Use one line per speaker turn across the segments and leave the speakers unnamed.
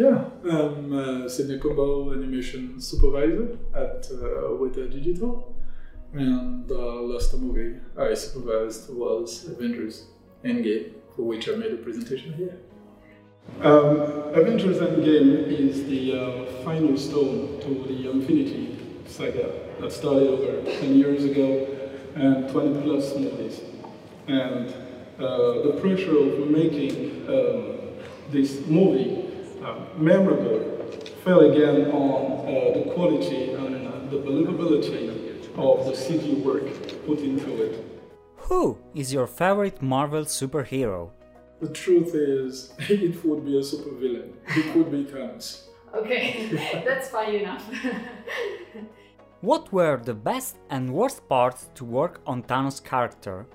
Yeah, I'm uh, Sidney Kombo animation supervisor at uh, Weta Digital. And the last movie I supervised was Avengers Endgame, for which I made a presentation here. Um, Avengers Endgame is the uh, final stone to the Infinity saga that started over 10 years ago and 20 plus movies. And uh, the pressure of making um, this movie uh, memorable fell again on uh, the quality and uh, the believability of the CG work put into it.
Who is your favorite Marvel superhero?
The truth is, it would be a supervillain. It would be Thanos.
Okay, that's fine enough.
what were the best and worst parts to work on Thanos' character?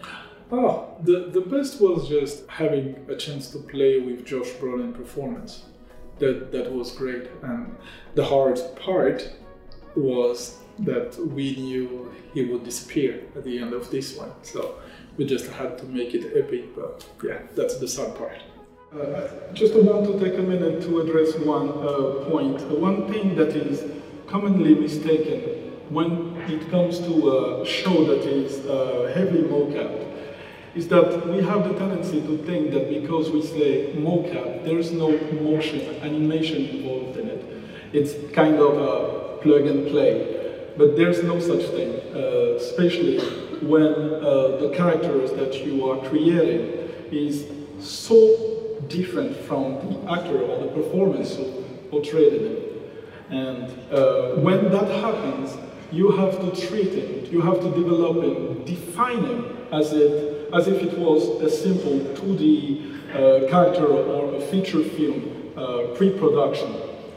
Oh, the, the best was just having a chance to play with Josh Brolin performance. That that was great. And the hard part was that we knew he would disappear at the end of this one. So we just had to make it epic, but yeah, that's the sad part. Uh, just want to take a minute to address one uh, point. One thing that is commonly mistaken when it comes to a show that is uh, heavy mocap is that we have the tendency to think that because we say mocap, there's no motion, animation involved in it. It's kind of a plug and play. But there's no such thing, uh, especially when uh, the characters that you are creating is so different from the actor or the performance who portrayed it. And uh, when that happens, you have to treat it, you have to develop it, define it as, it, as if it was a simple 2D uh, character or a feature film uh, pre-production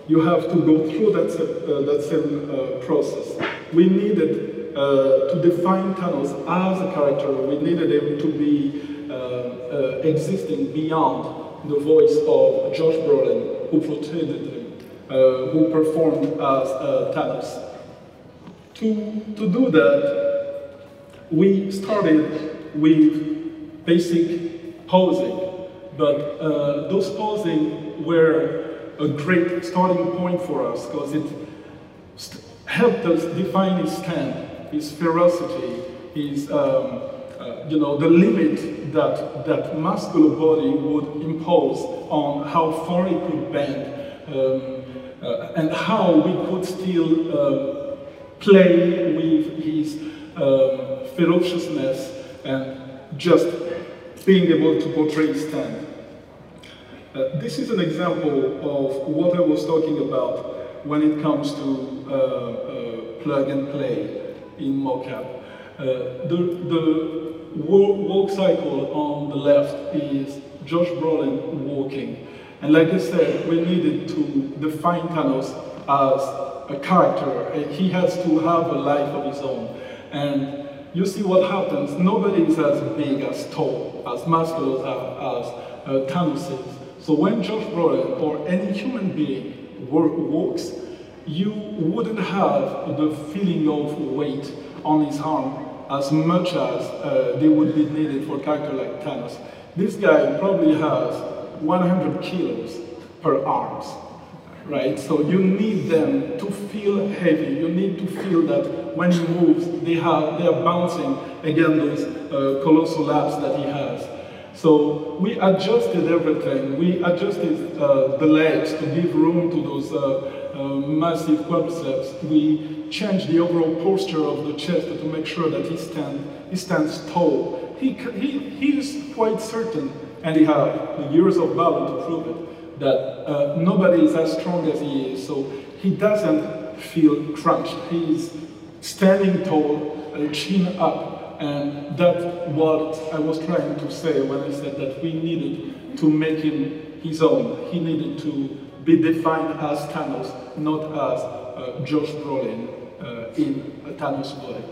you have to go through that, uh, that same uh, process. We needed uh, to define Thanos as a character. We needed him to be existing beyond the voice of Josh Brolin, who portrayed him, who performed as Thanos. To, to do that, we started with basic posing, but uh, those posing were a great starting point for us because it helped us define his stand, his ferocity, his, um, uh, you know, the limit that that muscular body would impose on how far it could bend um, uh, and how we could still uh, play with his um, ferociousness and just being able to portray his stand. Uh, this is an example of what I was talking about when it comes to uh, uh, plug and play in mocap. Uh, the the walk cycle on the left is Josh Brolin walking. And like I said, we needed to define Thanos as a character. He has to have a life of his own. And you see what happens. Nobody is as big, as tall, as muscular as, as uh, Thanos is. So when Josh Brolin or any human being walks, you wouldn't have the feeling of weight on his arm as much as uh, they would be needed for a character like Thanos. This guy probably has 100 kilos per arms, right? So you need them to feel heavy. You need to feel that when he moves, they, have, they are bouncing against those uh, colossal abs that he has. So we adjusted everything. We adjusted uh, the legs to give room to those uh, uh, massive quadriceps. We changed the overall posture of the chest to make sure that he, stand, he stands tall. He, he, he is quite certain, and he has years of battle to prove it, that uh, nobody is as strong as he is. So he doesn't feel crunched. He's standing tall, chin up, and that's what I was trying to say when I said that we needed to make him his own. He needed to be defined as Thanos, not as uh, Josh Brolin uh, in a Thanos body.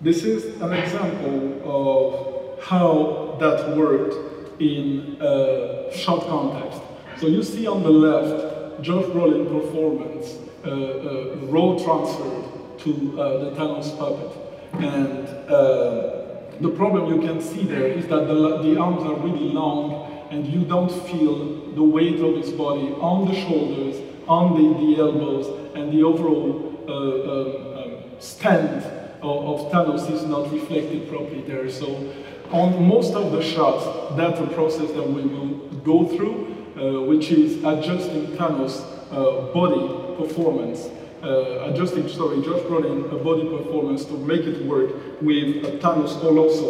This is an example of how that worked in a short context. So you see on the left, Josh Brolin performance, uh, uh, raw transferred to uh, the Thanos puppet and uh, The problem you can see there is that the, the arms are really long and you don't feel the weight of his body on the shoulders, on the, the elbows, and the overall uh, um, um, stand of, of Thanos is not reflected properly there. So on most of the shots, that's a process that we will go through, uh, which is adjusting Thanos' uh, body performance. Uh, adjusting, sorry, Josh Brolin a body performance to make it work with a Thanos also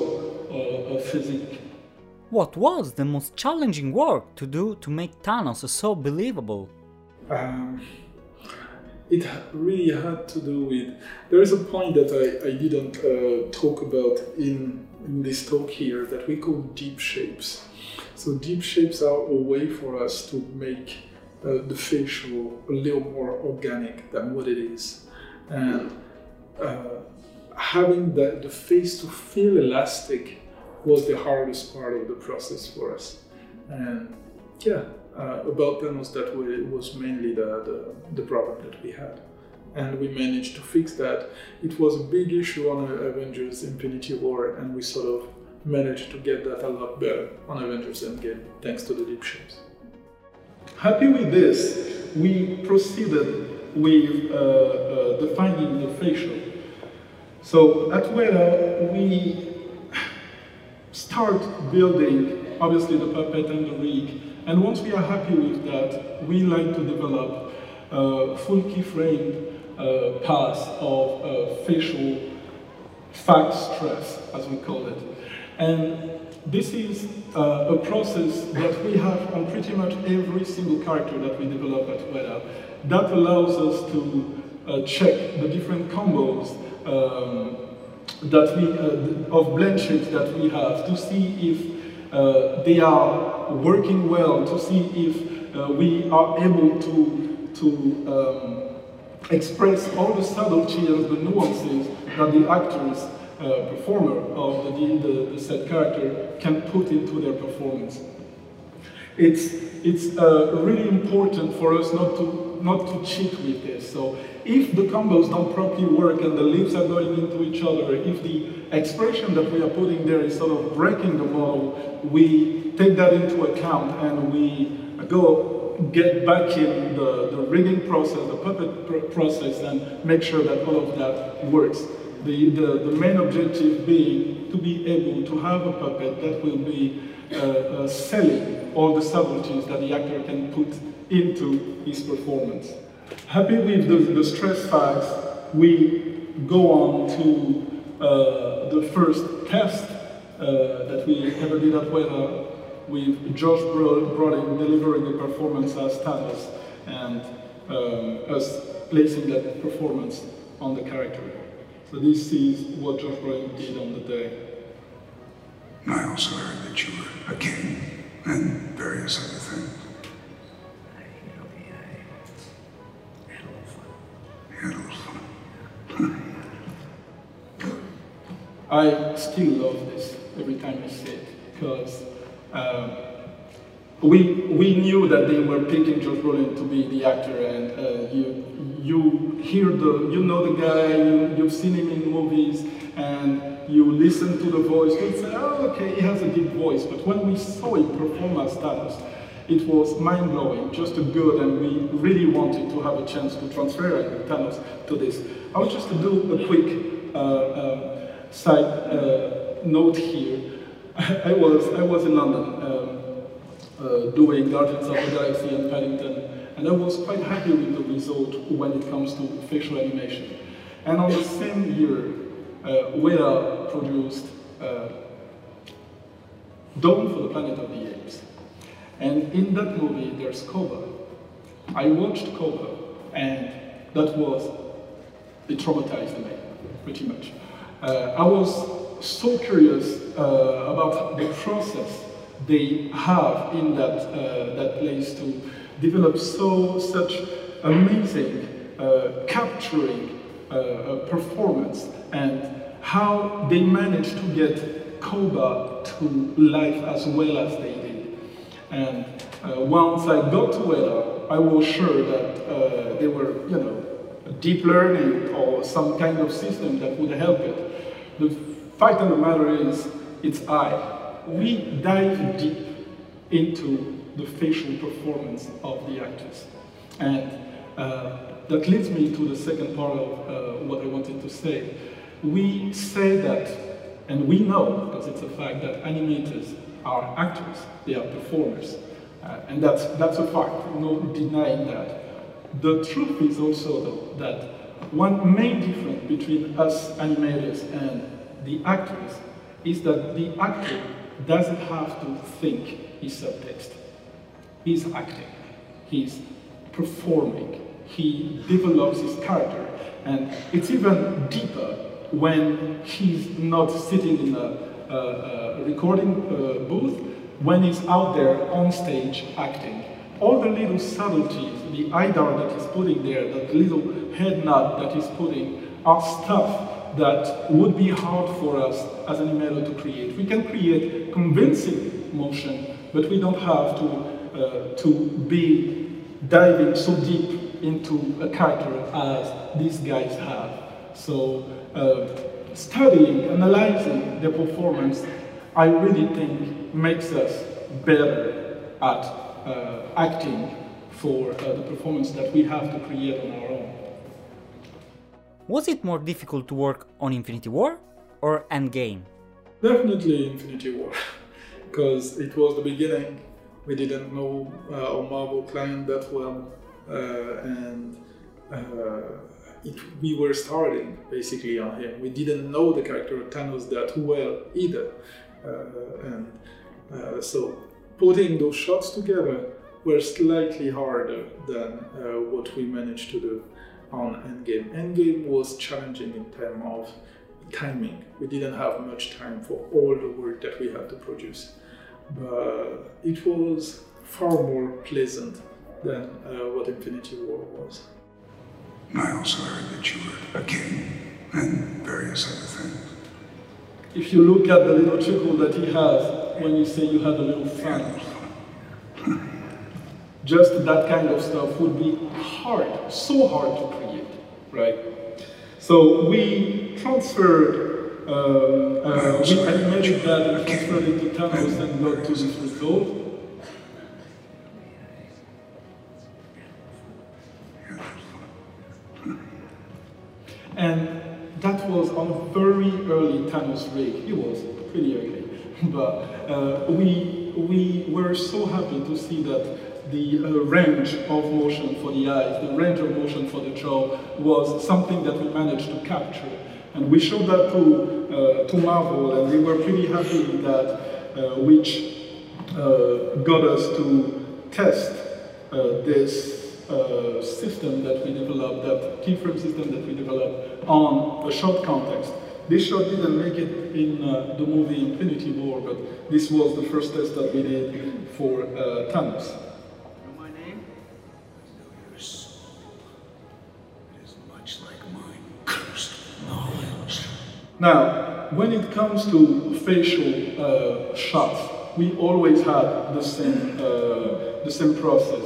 uh, a physique.
What was the most challenging work to do to make Thanos so believable?
Um, it really had to do with. There is a point that I, I didn't uh, talk about in, in this talk here that we call deep shapes. So, deep shapes are a way for us to make uh, the facial a little more organic than what it is. And uh, having the, the face to feel elastic was the hardest part of the process for us. And yeah, uh, about Thanos, that was mainly the, the, the, problem that we had. And we managed to fix that. It was a big issue on Avengers Infinity War, and we sort of managed to get that a lot better on Avengers Endgame, thanks to the deep shapes.
Happy with this, we proceeded with uh, uh, defining the facial. So at Weta, we start building, obviously, the puppet and the rig. And once we are happy with that, we like to develop a full keyframe uh, path of uh, facial fact stress, as we call it. And this is uh, a process that we have on pretty much every single character that we develop at Weta. That allows us to uh, check the different combos um, that we, uh, of blend shapes that we have to see if uh, they are working well, to see if uh, we are able to, to um, express all the subtleties, the nuances that the actors uh, performer of the, the, the, set character can put into their performance. It's, it's uh, really important for us not to, not to cheat with this. So if the combos don't properly work and the lips are going into each other, if the expression that we are putting there is sort of breaking the model, we take that into account and we go get back in the, the rigging process, the puppet pr process, and make sure that all of that works. The, the, the, main objective being to be able to have a puppet that will be uh, uh, selling all the subtleties that the actor can put into his performance. Happy with the, the stress facts, we go on to uh, the first test uh, that we ever did at Weta with Josh Brolin delivering a performance as Thanos and um, us placing that performance on the character. So this is what Brolin did on the day.
I also heard that you were a king and various other things. had a little fun.
I still love this every time I see it because um, we we knew that they were picking Josh Brolin to be the actor, and uh, you you hear the you know the guy, you, you've seen him in movies, and you listen to the voice, you say, oh, okay, he has a deep voice. But when we saw him perform as Thanos, it was mind-blowing, just a good, and we really wanted to have a chance to transfer Thanos to this. I want just do a quick uh, um, side uh, note here. I was I was in London. Um, uh, doing Guardians of the Galaxy and Paddington, and I was quite happy with the result when it comes to facial animation. And on the same year, uh, Weta produced uh, Dawn for the Planet of the Apes. And in that movie, there's Koba. I watched Koba, and that was, it traumatized me, pretty much. Uh, I was so curious uh, about the process they have in that, uh, that place to develop so such amazing uh, capturing uh, performance and how they managed to get Koba to life as well as they did. And uh, once I got to Weta, I was sure that they were, you know, deep learning or some kind of system that would help it. The fact of the matter is, it's I. We dive deep into the facial performance of the actors. And uh, that leads me to the second part of uh, what I wanted to say. We say that, and we know, because it's a fact, that animators are actors, they are performers. Uh, and that's, that's a fact, no denying that. The truth is also, though, that one main difference between us animators and the actors is that the actor doesn't have to think his subtext. He's acting, he's performing, he develops his character. And it's even deeper when he's not sitting in a, a, a recording uh, booth, when he's out there on stage acting. All the little subtleties, the eye dart that he's putting there, that little head nod that he's putting, are stuff that would be hard for us as an animator to create. We can create convincing motion, but we don't have to uh, to be diving so deep into a character as these guys have. So uh, studying, analyzing their performance, I really think makes us better at uh, acting for uh, the performance that we have to create on our own.
Was it more difficult to work on Infinity War or Endgame?
Definitely Infinity War, because it was the beginning we didn't know uh, our Marvel client that well, uh, and uh, it, we were starting basically on him. We didn't know the character of Thanos that well either, and so putting those shots together were slightly harder than what we managed to do on Endgame. Endgame was challenging in terms of timing. We didn't have much time for all the work that we had to produce but it was far more pleasant than uh, what Infinity War was.
I also heard that you were a king and various other things.
If you look at the little chuckle that he has when you say you had a little fun, just that kind of stuff would be hard, so hard to create, right? So we transferred um, uh, we animated that and transferred it to Thanos and got to this result. And that was on a very early Thanos rig. It was pretty early. But uh, we, we were so happy to see that the uh, range of motion for the eyes, the range of motion for the jaw was something that we managed to capture. And we showed that to, uh, to Marvel, and they were pretty happy with that, uh, which uh, got us to test uh, this uh, system that we developed, that keyframe system that we developed on a short context. This shot didn't make it in uh, the movie Infinity War, but this was the first test that we did for Thanos. Now, when it comes to facial uh, shots, we always had the same, uh, the same process.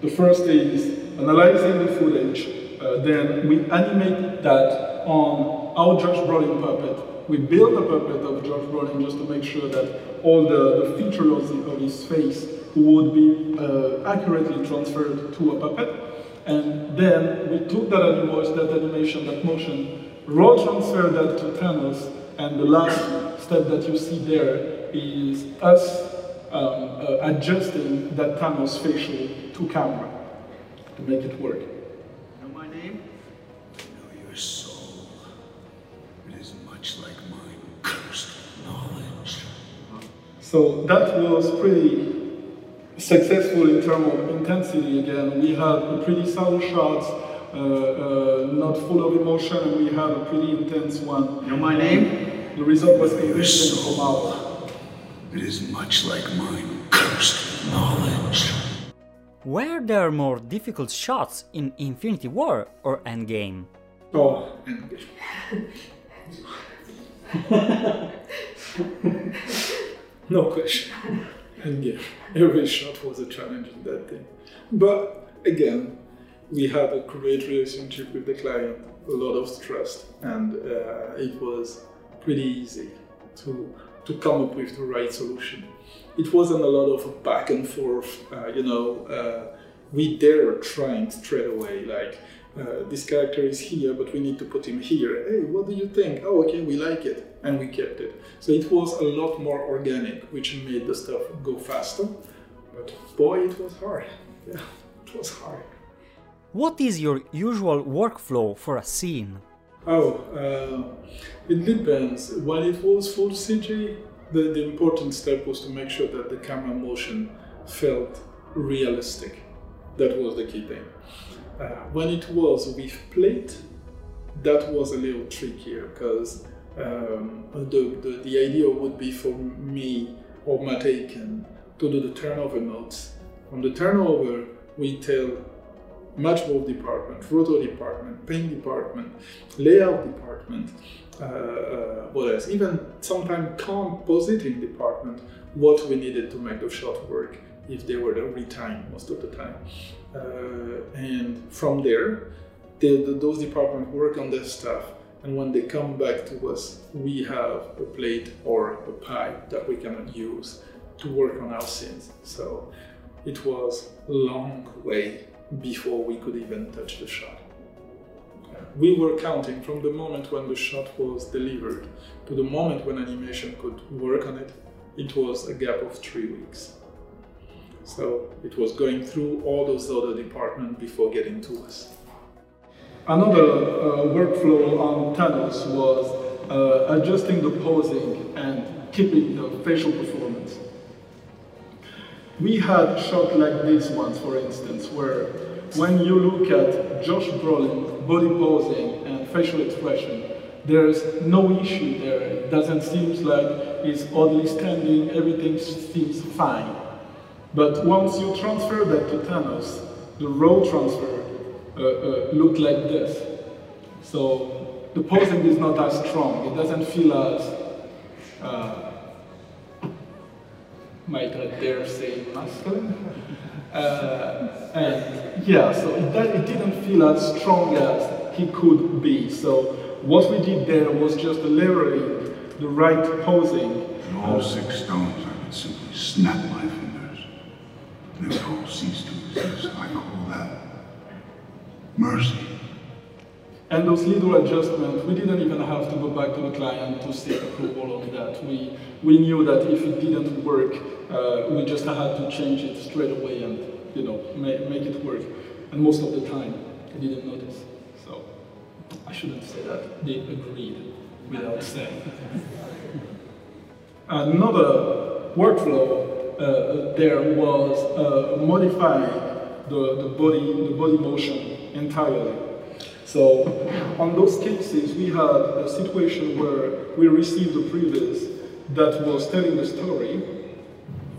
The first is analyzing the footage, uh, then we animate that on our Josh Brolin puppet. We build a puppet of Josh Brolin just to make sure that all the, the features of, of his face would be uh, accurately transferred to a puppet. And then we took that animation, that animation, that motion, Raw transfer that to Thanos, and the last step that you see there is us um, uh, adjusting that Thanos facial to camera to make it work.
Know my name? I know your soul. It is much like mine, cursed knowledge.
So that was pretty successful in terms of intensity again. We had a pretty subtle shots uh, uh, not full of emotion, and we had a pretty intense one.
You know my name?
The result was convincing from out.
It is much like mine, cursed knowledge.
Were there more difficult shots in Infinity War or Endgame?
Oh, Endgame. no question. Endgame. Every shot was a challenge in that thing. But again, we had a great relationship with the client, a lot of trust, and uh, it was pretty easy to to come up with the right solution. It wasn't a lot of back and forth, uh, you know. Uh, we there trying straight away, like uh, this character is here, but we need to put him here. Hey, what do you think? Oh, okay, we like it, and we kept it. So it was a lot more organic, which made the stuff go faster. But boy, it was hard. Yeah, it was hard.
What is your usual workflow for a scene?
Oh, uh, it depends. When it was full CG, the, the important step was to make sure that the camera motion felt realistic. That was the key thing. Uh, when it was with plate, that was a little trickier because um, the, the, the idea would be for me or Matt Aitken to do the turnover notes. On the turnover, we tell matchmove department, roto department, paint department, layout department, uh, uh, what else? Even sometimes compositing department, what we needed to make the shot work if they were every time, most of the time. Uh, and from there, the, the, those departments work on their stuff. And when they come back to us, we have a plate or a pipe that we can use to work on our scenes. So it was a long way before we could even touch the shot. We were counting from the moment when the shot was delivered to the moment when animation could work on it, it was a gap of three weeks. So it was going through all those other departments before getting to us.
Another uh, workflow on Thanos was uh, adjusting the posing and keeping the facial performance. We had shots like this one, for instance, where when you look at Josh Brolin body posing and facial expression, there's no issue there. It doesn't seem like he's oddly standing, everything seems fine. But once you transfer that to Thanos, the raw transfer uh, uh, looked like this. So the posing is not as strong. It doesn't feel as uh, might I dare say masculine. Uh, and yeah, so it, it didn't feel as strong as he could be. So what we did there was just layering the right posing.
In all six stones, I could simply snap my fingers. All cease to exist. I call that mercy.
And those little adjustments, we didn't even have to go back to the client to seek approval of that. We, we knew that if it didn't work, uh, we just had to change it straight away and you know make, make it work. And most of the time, they didn't notice. So I shouldn't say that. They agreed without saying. Another workflow uh, there was uh, modifying the, the, body, the body motion entirely. So on those cases, we had a situation where we received a previs that was telling the story.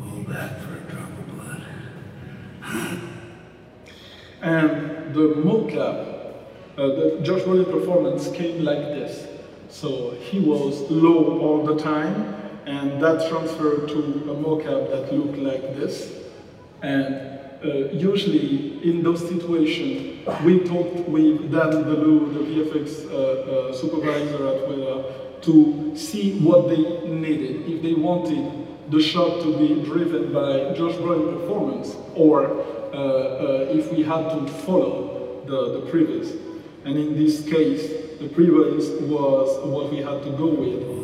All that for a drop of blood.
And the mocap, uh, the Josh Brolin performance came like this. So he was low all the time, and that transferred to a mocap that looked like this. And uh, usually in those situations, we talked with Dan DeLeeuw, the VFX uh, uh, supervisor at Weta, to see what they needed. If they wanted the shot to be driven by Josh Brolin performance, or uh, uh, if we had to follow the, the previs. And in this case, the previs was what we had to go with.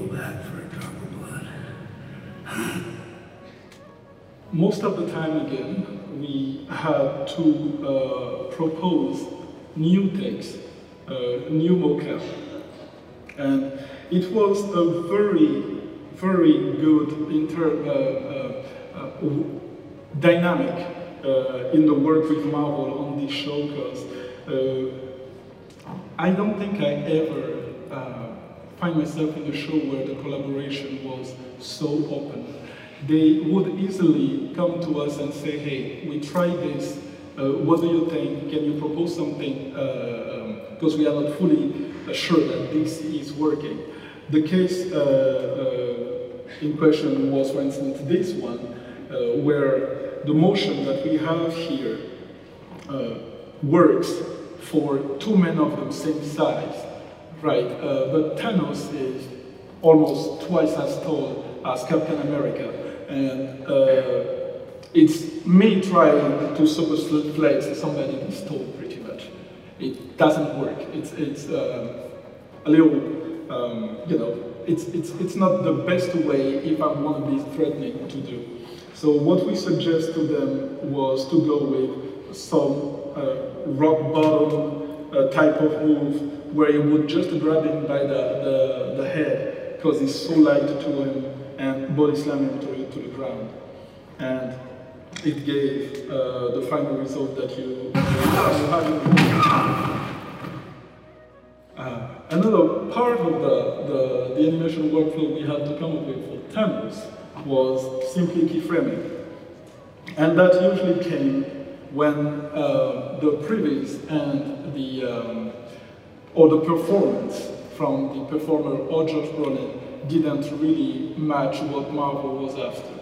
Most of the time, again, we had to uh, propose new takes, uh, new mocap. And it was a very, very good inter, uh, uh, uh dynamic uh, in the work with Marvel on this show because I don't think I ever find myself in a show where the collaboration was so open they would easily come to us and say, hey, we tried this, uh, what do you think? Can you propose something? Because uh, um, we are not fully sure that this is working. The case uh, uh, in question was, for instance, this one, uh, where the motion that we have here works for two men of the same size, right? but Thanos is almost twice as tall as Captain America. And uh, it's me trying to superplex somebody this tall, pretty much. It doesn't work. It's, it's um, a little, um, you know, it's, it's, it's not the best way if I want to be threatening to do. So what we suggest to them was to go with some uh, rock bottom uh, type of move where you would just grab him by the, the, the head because he's so light to him and body slam him to, to the ground. And it gave uh, the final result that you, uh, another part of the, the, the, animation workflow we had to come up with for Thanos was simply keyframing. And that usually came when uh, the previs and the, um, or the performance from the performer or Josh Brolin didn't really match what Marvel was after.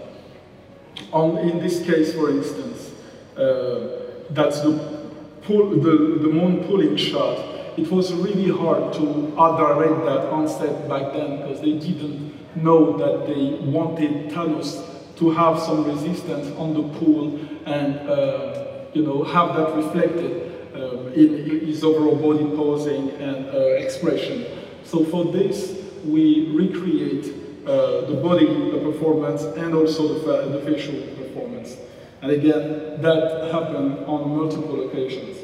On, in this case, for instance, uh, that's the, pull, the, the moon pulling shot. It was really hard to direct that on set back then because they didn't know that they wanted Thanos to have some resistance on the pool and uh, you know have that reflected um, in his overall body posing and uh, expression. So for this, we recreate uh, the body the performance and also the, the facial performance. And again, that happened on multiple occasions.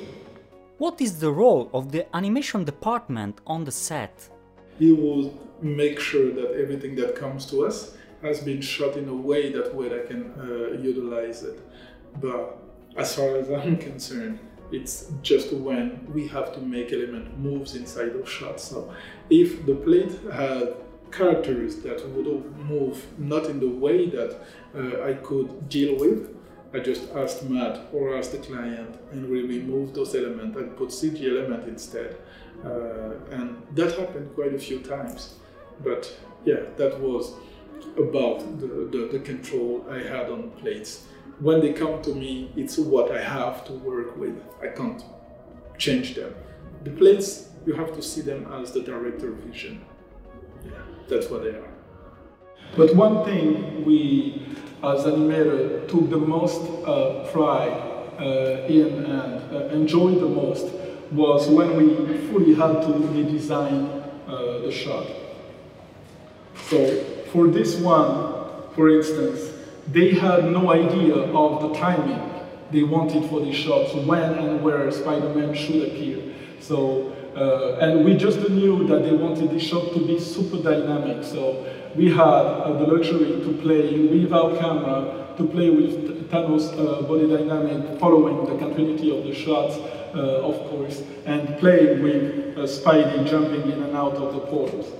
What is the role of the animation department on the set?
He will make sure that everything that comes to us has been shot in a way that where I can uh, utilize it. But as far as I'm concerned, it's just when we have to make element moves inside of shots. So if the plate had characters that would move not in the way that uh, I could deal with, I just asked Matt or asked the client and we removed those elements and put CG element instead. Uh, and that happened quite a few times. But yeah, that was about the, the, the control I had on plates. When they come to me, it's what I have to work with. I can't change them. The plates, you have to see them as the director vision. Yeah, that's what they are.
But one thing we, as animator, took the most uh, pride uh, in and uh, enjoyed the most was when we fully had to redesign uh, the shot. So for this one, for instance, they had no idea of the timing they wanted for these shots, when and where Spider-Man should appear. So, and we just knew that they wanted the shot to be super dynamic. So we had uh, the luxury to play with our camera, to play with Thanos uh, body dynamic, following the continuity of the shots, uh, of course, and playing with uh, Spidey jumping in and out of the portals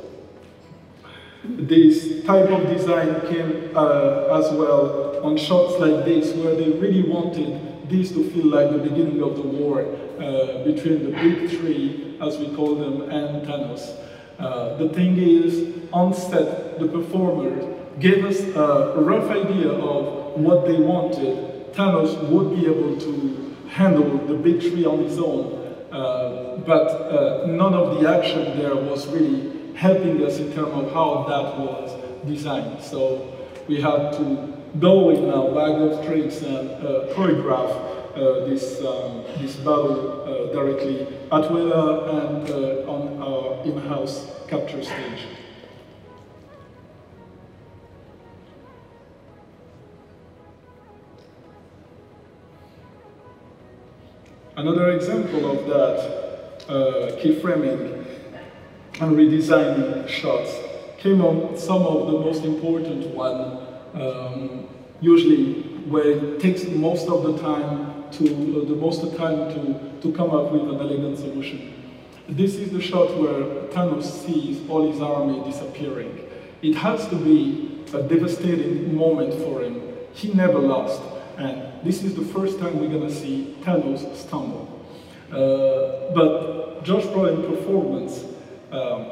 this type of design came uh, as well on shots like this, where they really wanted this to feel like the beginning of the war uh, between the big three, as we call them, and Thanos. Uh, the thing is, on set, the performers gave us a rough idea of what they wanted. Thanos would be able to handle the big three on his own, uh, but uh, none of the action there was really helping us in terms of how that was designed. So we had to in our bag of tricks and uh, choreograph uh, this, um, this battle uh, directly at Weta and uh, on our in-house capture stage. Another example of that uh, keyframing and redesigning shots came on some of the most important one, um, usually where it takes most of the time to, uh, the most time to, to come up with an elegant solution. This is the shot where Thanos sees all his army disappearing. It has to be a devastating moment for him. He never lost. And this is the first time we're gonna see Thanos stumble. Uh, but Josh Brolin performance um,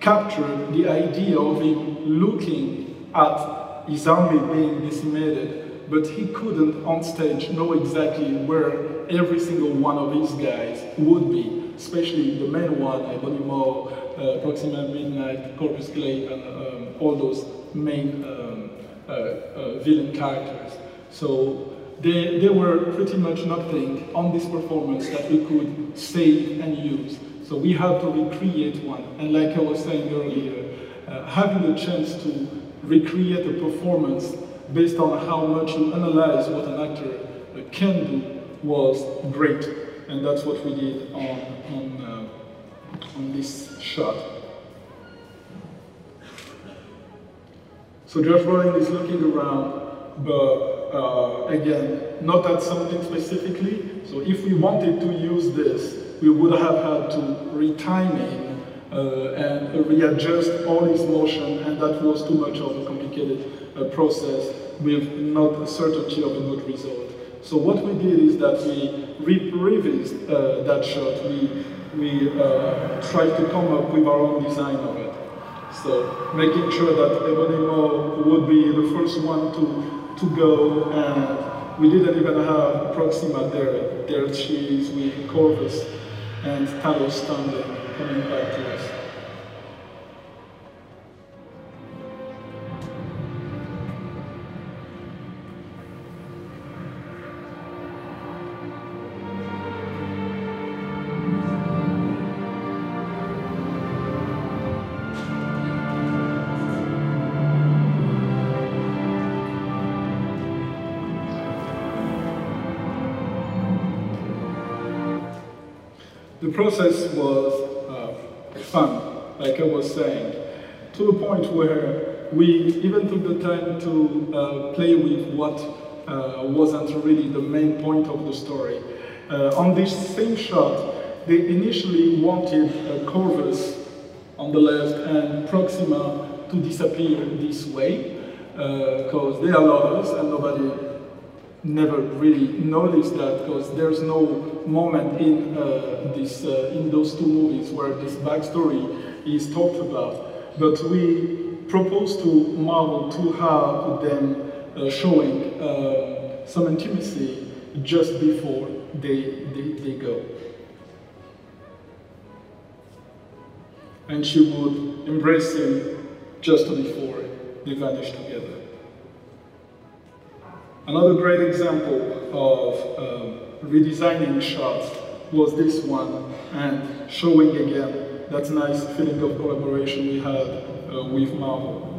captured the idea of him looking at his army being decimated, but he couldn't on stage know exactly where every single one of his guys would be. especially the main one, Ebony Maw, uh, Proxima Midnight, Corvus Glaive, and um, all those main um, uh, uh, villain characters. So they, they were pretty much nothing on this performance that we could save and use. So we had to recreate one. And like I was saying earlier, uh, having the chance to recreate a performance based on how much you analyze what an actor can do was great. And that's what we did on, on, uh, on this shot. So Josh Brolin is looking around, but uh, again, not at something specifically. So if we wanted to use this, we would have had to retime uh, and readjust all his motion, and that was too much of a complicated uh, process with not certainty of a good result. So what we did is that we re-revised uh, that shot. We, we uh, tried to come up with our own design of it. So making sure that Ebony Maw would be the first one to, to go and we didn't even have Proxima there. There she is with Corvus and Talos standing, coming back to. Even took the time to uh, play with what uh, wasn't really the main point of the story. Uh, on this same shot, they initially wanted uh, Corvus on the left and Proxima to disappear this way, because uh, they are lovers and nobody never really noticed that because there's no moment in uh, this uh, in those two movies where this backstory is talked about. But we propose to Marvel to have them uh, showing uh, some intimacy just before they, they, they go. And she would embrace him just before they vanish together. Another great example of um, redesigning shots was this one and showing again that nice feeling of collaboration we had uh, with Marvel.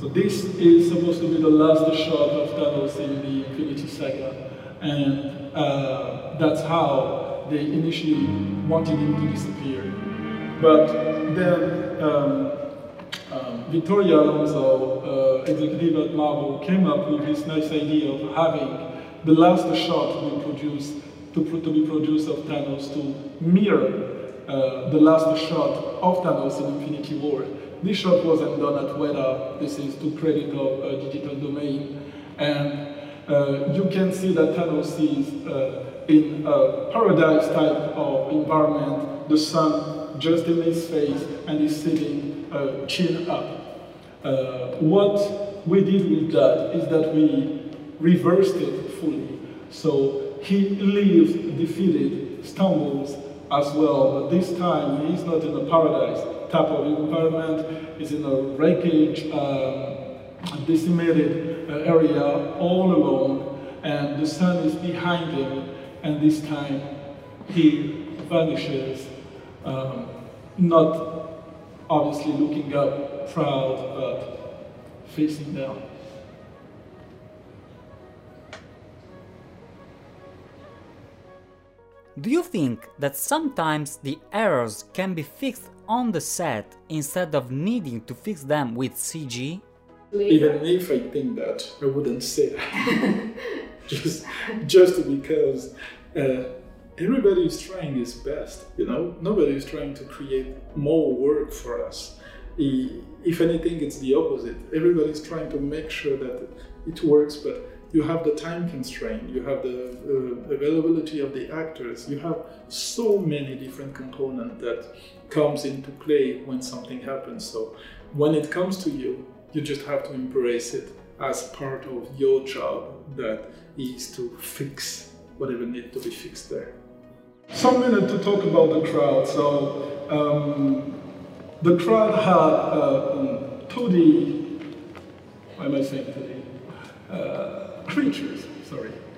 So this is supposed to be the last shot of Thanos in the Infinity Saga and uh, that's how they initially wanted him to disappear. But then um, um, Victoria Alonso, uh, executive at Marvel, came up with this nice idea of having the last shot we produce to, to be produced of Thanos to mirror uh, the last shot of Thanos in Infinity War. This shot wasn't done at Weta, this is to credit of uh, Digital Domain, and uh, you can see that Thanos is uh, in a paradise type of environment, the sun just in his face, and he's sitting uh, chin up. Uh, what we did with that is that we reversed it fully. So he leaves defeated, stumbles as well, but this time he's not in a paradise type of environment, he's in a wreckage, um, decimated uh, area all alone, and the sun is behind him, and this time he vanishes, um, not obviously looking up, proud, but facing down.
Do you think that sometimes the errors can be fixed on the set instead of needing to fix them with CG?
Even if I think that, I wouldn't say that. just, just because uh, everybody is trying his best, you know? Nobody is trying to create more work for us. If anything, it's the opposite. Everybody is trying to make sure that it works, but you have the time constraint, you have the uh, availability of the actors, you have so many different components that comes into play when something happens. So when it comes to you, you just have to embrace it as part of your job that is to fix whatever needs to be fixed there.
Some minute to talk about the crowd. So um, the crowd had uh, 2D, why am I saying 2D? Uh, creatures,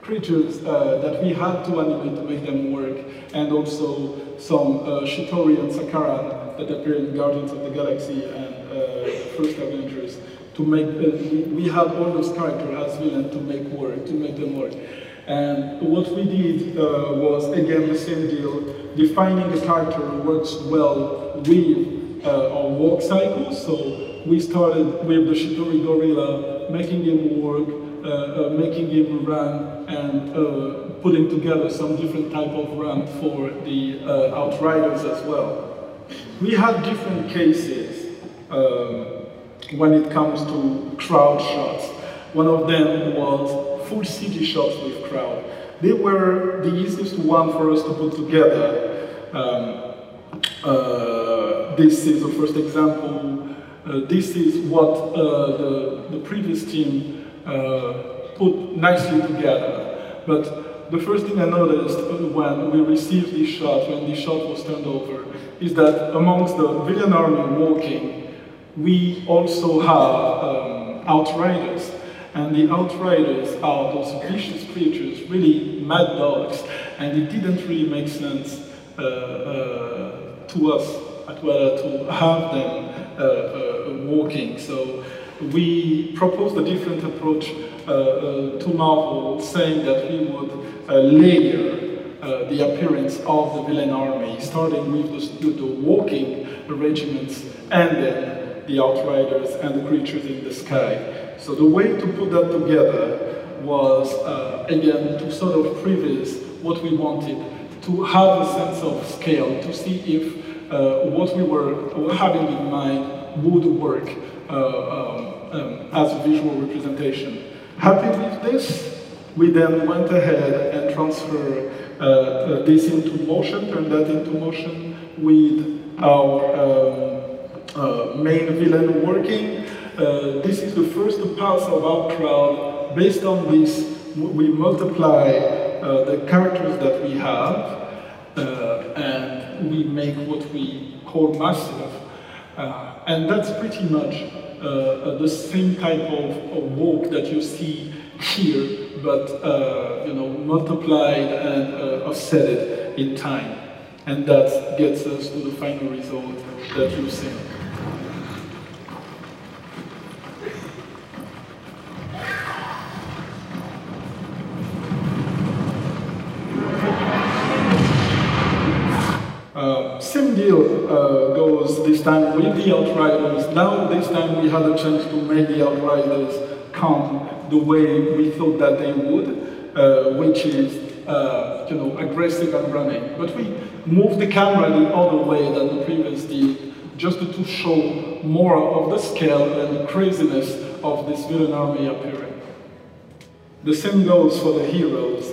creatures uh, that we had to animate to make them work, and also some uh, Chitauri and Sakaaran that appear in Guardians of the Galaxy and uh, First Avengers. To make, uh, we, we had all those characters as villains to make work, to make them work. And what we did uh, was, again, the same deal, defining a character works well with uh, our walk cycle. So we started with the Chitauri Gorilla, making him work, making him run, and uh, putting together some different type of ramp for the uh, Outriders as well. We had different cases um, when it comes to crowd shots. One of them was full city shots with crowd. They were the easiest one for us to put together. Um, uh, this is the first example. Uh, this is what uh, the, the previous team uh, put nicely together. But the first thing I noticed when we received this shot, when this shot was turned over, is that amongst the villain army walking, we also have um, outriders and the outriders are those vicious creatures, really mad dogs, and it didn't really make sense uh, uh, to us at Weta to have them uh, uh, walking. So we proposed a different approach to Marvel, saying that we would layer the appearance of the villain army, starting with the, the walking regiments and then the outriders and the creatures in the sky. So the way to put that together was, uh, again, to sort of previs what we wanted, to have a sense of scale, to see if uh, what we were having in mind would work uh, um, um, as a visual representation. Happy with this, we then went ahead and transferred uh, uh, this into motion, turned that into motion with our um, uh, main villain working, uh, this is the first pass of our crowd. Based on this, we multiply uh, the characters that we have, uh, and we make what we call massive. Uh, and that's pretty much Uh, uh, the same type of, of, walk that you see here, but uh, you know, multiplied and offset in time. And that gets us to the final result that you see. This time with the Outriders. Now this time we had a chance to make the Outriders come the way we thought that they would, uh, which is uh, you know aggressive and running. But we moved the camera the other way than the previous did, just to show more of the scale and the craziness of this villain army appearing. The same goes for the heroes.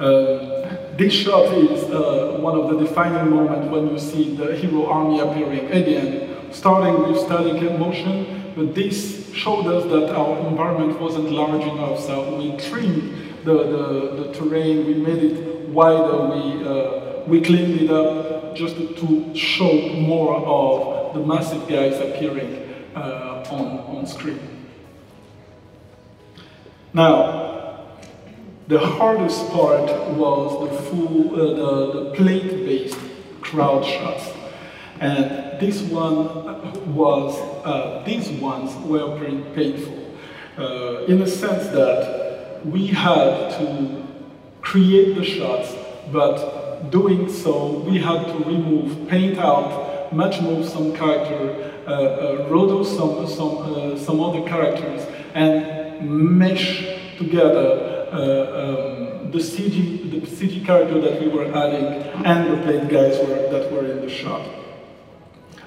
Uh, this shot is uh, one of the defining moments when you see the hero army appearing again, starting with static motion, but this showed us that our environment wasn't large enough, so we trimmed the, the, the terrain, we made it wider, we, uh, we cleaned it up just to show more of the massive guys appearing uh, on, on screen. Now, the hardest part was the full, uh, the, the plate-based crowd shots. And this one was, uh, these ones were pretty painful uh, in the sense that we had to create the shots, but doing so, we had to remove, paint out, match move some character, uh, uh, roto some, some, uh, some other characters, and mesh together uh, um, the CG the CG character that we were adding and the plate guys were, that were in the shot.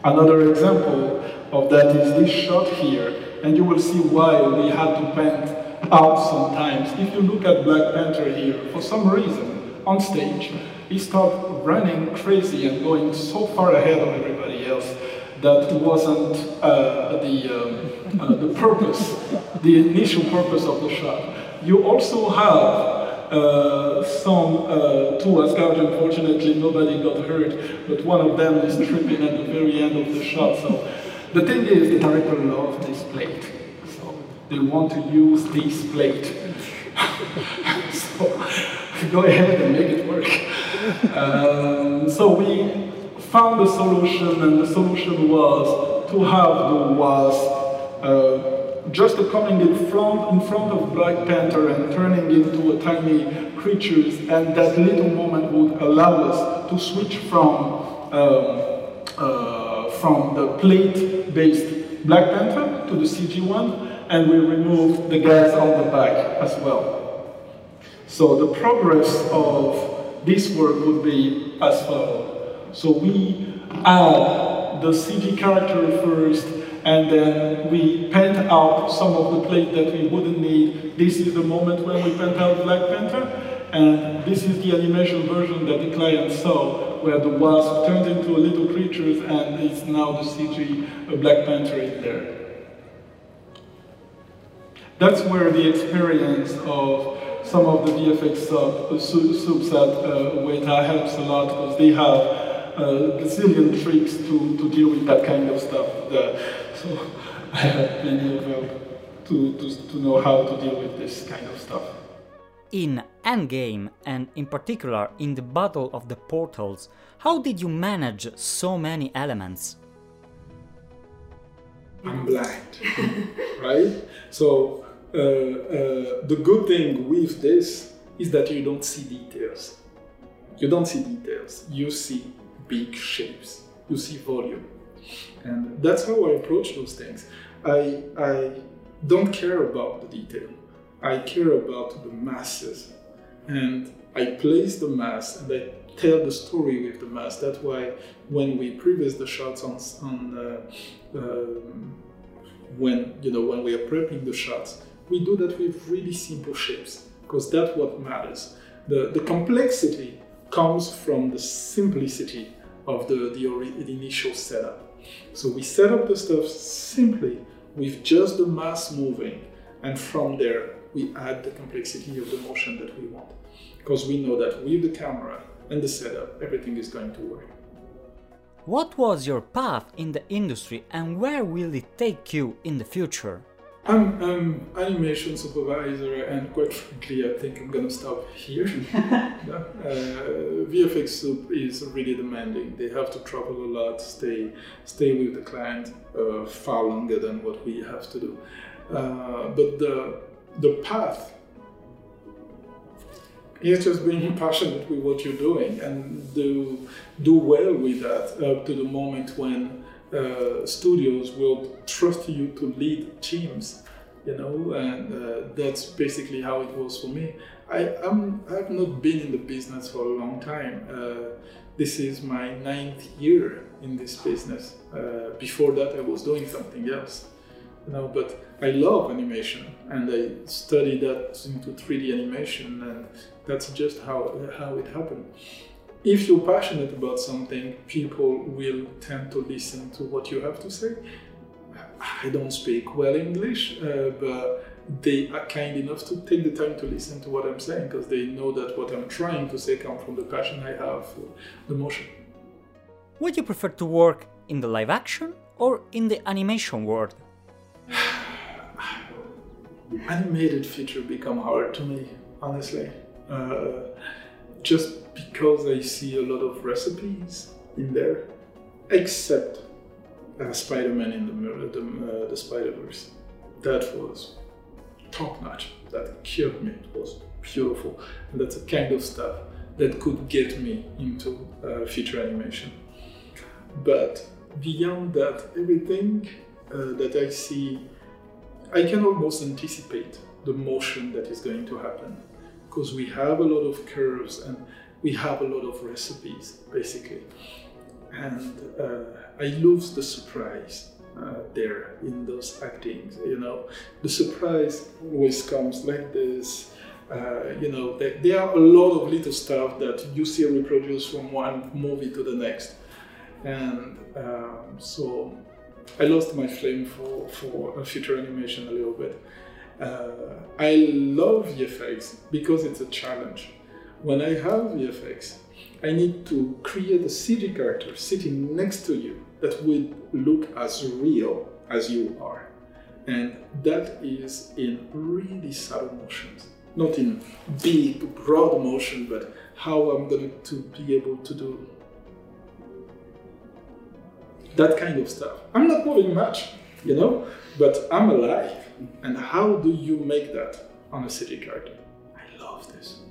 Another example of that is this shot here, and you will see why we had to paint out sometimes. If you look at Black Panther here, for some reason, on stage, he started running crazy and going so far ahead of everybody else that wasn't uh, the, um, uh, the purpose, the initial purpose of the shot you also have
uh, some uh, two Asgard. Unfortunately, nobody got hurt, but one of them is tripping at the very end of the shot. So the thing is, the director loves this plate, so they want to use this plate. so go ahead and make it work. Um, so we found a solution, and the solution was to have the wasp uh, just coming in front, in front of Black Panther and turning into a tiny creatures, and that little moment would allow us to switch from um, uh, from the plate-based Black Panther to the CG one, and we removed the gas on the back as well. So the progress of this work would be as follows. So we add the CG character first, and then we paint out some of the plate that we wouldn't need. This is the moment when we paint out Black Panther, and this is the animation version that the client saw, where the wasp turns into a little creature and it's now the CG Black Panther is there. That's where the experience of some of the VFX sub, uh, subs at uh, Weta helps a lot because they have uh, tricks to, to deal with that kind of stuff. The, so I have plenty of help to, to, to know how to deal with this kind of stuff.
In Endgame, and in particular in the Battle of the Portals, how did you manage so many elements?
I'm blind, right? So uh, uh, the good thing with this is that you don't see details. You don't see details. You see big shapes. You see volume, and that's how I approach those things. I I don't care about the detail. I care about the masses, and I place the mass and I tell the story with the mass. That's why when we previs the shots on on uh, um, when you know when we are prepping the shots, we do that with really simple shapes because that's what matters. The the complexity comes from the simplicity of the the, the initial setup. So we set up the stuff simply with just the mass moving, and from there we add the complexity of the motion that we want. Because we know that with the camera and the setup, everything is going to work.
What was your path in the industry and where will it take you in the future?
I'm, I'm animation supervisor, and quite frankly, I think I'm gonna stop here. uh, VFX Sup is really demanding. They have to travel a lot, stay stay with the client uh, far longer than what we have to do. Uh, but the the path is just being passionate with what you're doing and do do well with that up to the moment when uh, studios will trust you to lead teams you know and uh, that's basically how it was for me I, I'm, I've not been in the business for a long time. Uh, this is my ninth year in this business. Uh, before that, I was doing something else you know, but I love animation and I study that into 3D animation and that's just how, how it happened. If you're passionate about something, people will tend to listen to what you have to say. I don't speak well English, uh, but they are kind enough to take the time to listen to what I'm saying because they know that what I'm trying to say comes from the passion I have for the motion.
Would you prefer to work in the live action or in the animation world?
animated feature become hard to me, honestly. Uh, just because I see a lot of recipes in there, except uh, Spider-Man in the the, uh, the Spider-Verse. That was top notch. That killed me. It was beautiful, and that's the kind of stuff that could get me into uh, feature animation. But beyond that, everything uh, that I see, I can almost anticipate the motion that is going to happen because we have a lot of curves and we have a lot of recipes basically. And uh, I lose the surprise uh, there in those actings. You know, the surprise always comes like this. Uh, you know, there, there, are a lot of little stuff that you see reproduced from one movie to the next, and um, so I lost my flame for, for feature animation a little bit.
Uh, I love VFX because it's a challenge. When I have VFX, I need to create a CG character sitting next to you that would look as real as you are. And that is in really subtle motions. Not in big, broad motion, but how I'm going to be able to do that kind of stuff. I'm not moving much, you know, but I'm alive. And how do you make that on a CG character? I love this.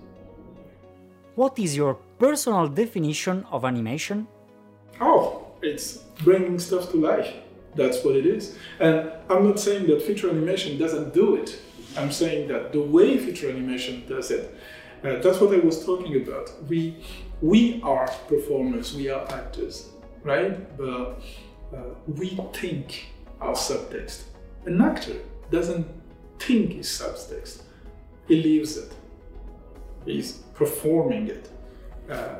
What is your personal definition of animation?
Oh, it's bringing stuff to life. That's what it is. And I'm not saying that feature animation doesn't do it. I'm saying that the way feature animation does it, uh, that's what I was talking about. We, we are performers, we are actors, right? But uh, we think our subtext. An actor doesn't think his subtext, he lives it. He's performing it. Uh,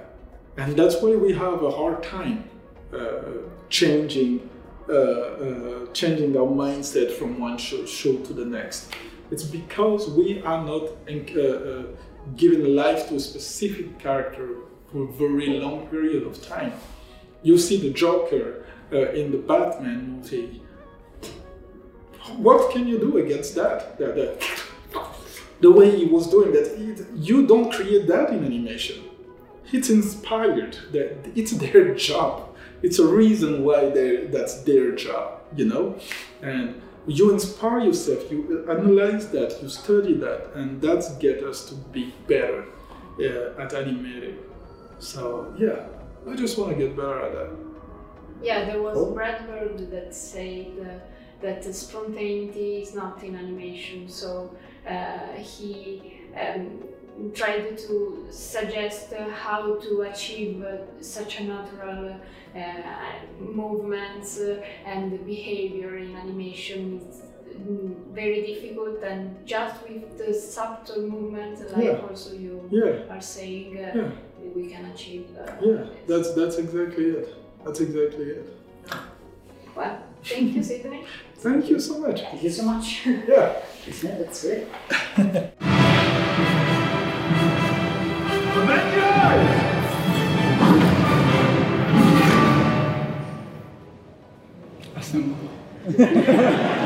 and that's why we have a hard time uh, changing uh, uh, changing our mindset from one show, show, to the next. It's because we are not uh, uh, given life to a specific character for a very long period of time. You see the Joker in the Batman movie. What can you do against that? The, the, the way he was doing that, it, you don't create that in animation. It's inspired. That It's their job it's a reason why that's their job, you know? And you inspire yourself, you analyze that, you study that, and that's get us to be better uh, at animating. So yeah, I just want to get better at that.
Yeah, there was oh. Brad Bird that said uh, that spontaneity is not in animation, so uh, he um, tried to suggest how to achieve such a natural uh, movements and behavior in animation is very difficult and just with the subtle movement like yeah. also you yeah. are saying uh, yeah. we can achieve uh,
yeah that's that's exactly it that's exactly it
well thank you Sidney
thank you so much
thank you so much
yeah
yeah that's great
Avengers!
Assemble.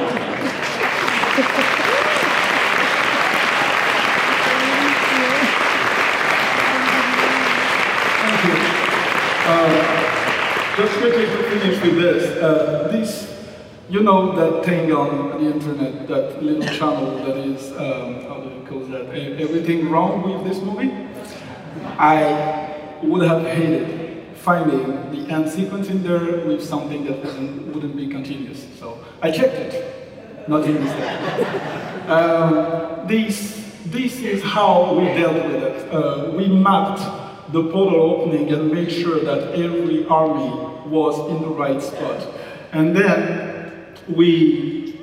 Uh, just quickly to finish with this, uh, this, you know that thing on the internet, that little channel that is, um, how do you call that, everything wrong with this movie? I would have hated finding the end sequence in there with something that wouldn't, wouldn't be continuous. So I checked it, not in this um, this, this is how we dealt with it. Uh, we mapped the portal opening and made sure that every army was in the right spot. And then we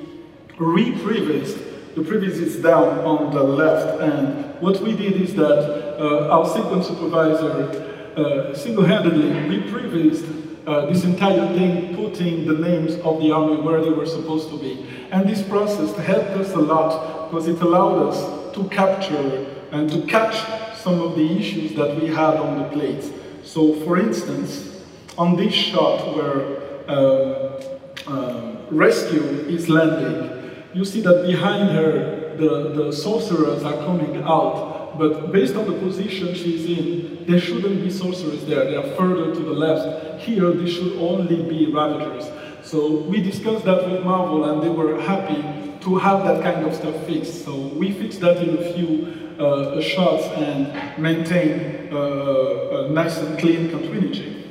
reprevised the previs is down on the left, and what we did is that uh, our sequence supervisor uh, single-handedly reprevised uh, this entire thing, putting the names of the army where they were supposed to be. And this process helped us a lot because it allowed us to capture and to catch some of the issues that we had on the plates. So, for instance, on this shot where uh, uh, Rescue is landing, you see that behind her, the, the sorcerers are coming out. But based on the position she's in, there shouldn't be sorcerers there. They are further to the left. Here, there should only be ravagers. So we discussed that with Marvel, and they were happy to have that kind of stuff fixed. So we fixed that in a few uh, shots and maintain uh, a nice and clean continuity.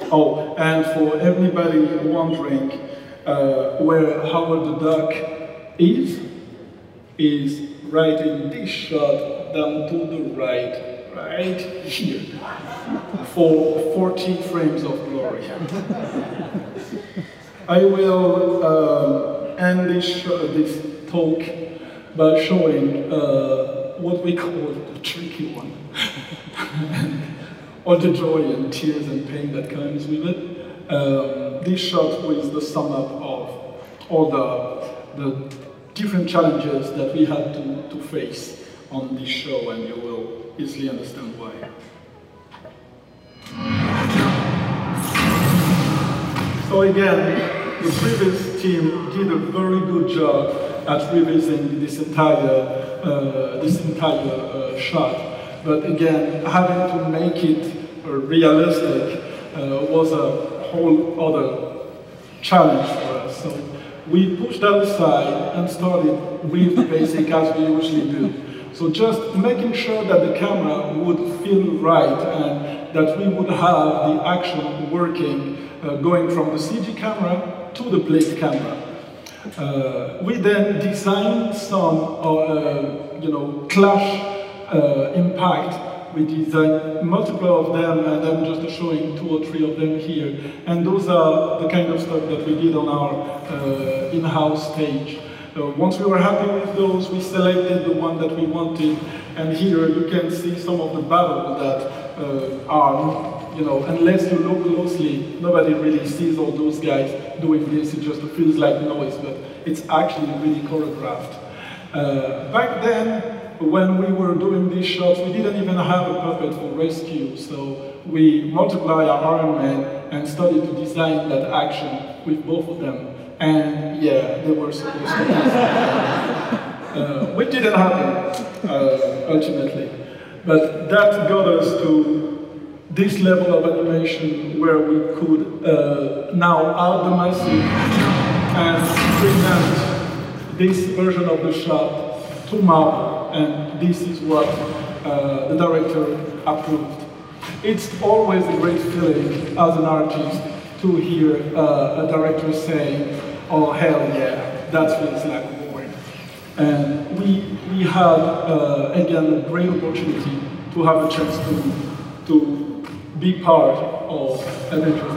Oh, and for everybody wondering uh, where Howard the Duck is, is right in this shot down to the right, right here, for 40 frames of glory. I will uh, end this, this talk by showing uh, what we call the tricky one. all the joy and tears and pain that comes with it. Um, this shot was the sum up of all the, the different challenges that we had to, to face on this show, and you will easily understand why. So again, the previous team did a very good job at revising this entire, uh, this entire uh, shot. But again, having to make it realistic uh, was a whole other challenge for us. So we pushed that aside and started with the basic as we usually do. So just making sure that the camera would feel right and that we would have the action working uh, going from the CG camera to the plate camera. Uh, we then designed some, uh, you know, clash uh, impact. We designed multiple of them, and I'm just showing two or three of them here. And those are the kind of stuff that we did on our uh, in-house stage. So once we were happy with those, we selected the one that we wanted, and here you can see some of the battles that uh, are, you know, unless you look closely, nobody really sees all those guys doing this, it just feels like noise, but it's actually really choreographed. Uh, back then, when we were doing these shots, we didn't even have a puppet for Rescue, so we multiplied our Iron and started to design that action with both of them. And yeah, they were supposed to uh, which didn't happen, uh, ultimately. But that got us to this level of animation where we could uh, now add the massive and present this version of the shot to Marvel, and this is what uh, the director approved. It's always a great feeling as an artist to hear uh, a director say, oh hell yeah, that feels like war. And we, we had, uh, again, a great opportunity to have a chance to, to be part of Avengers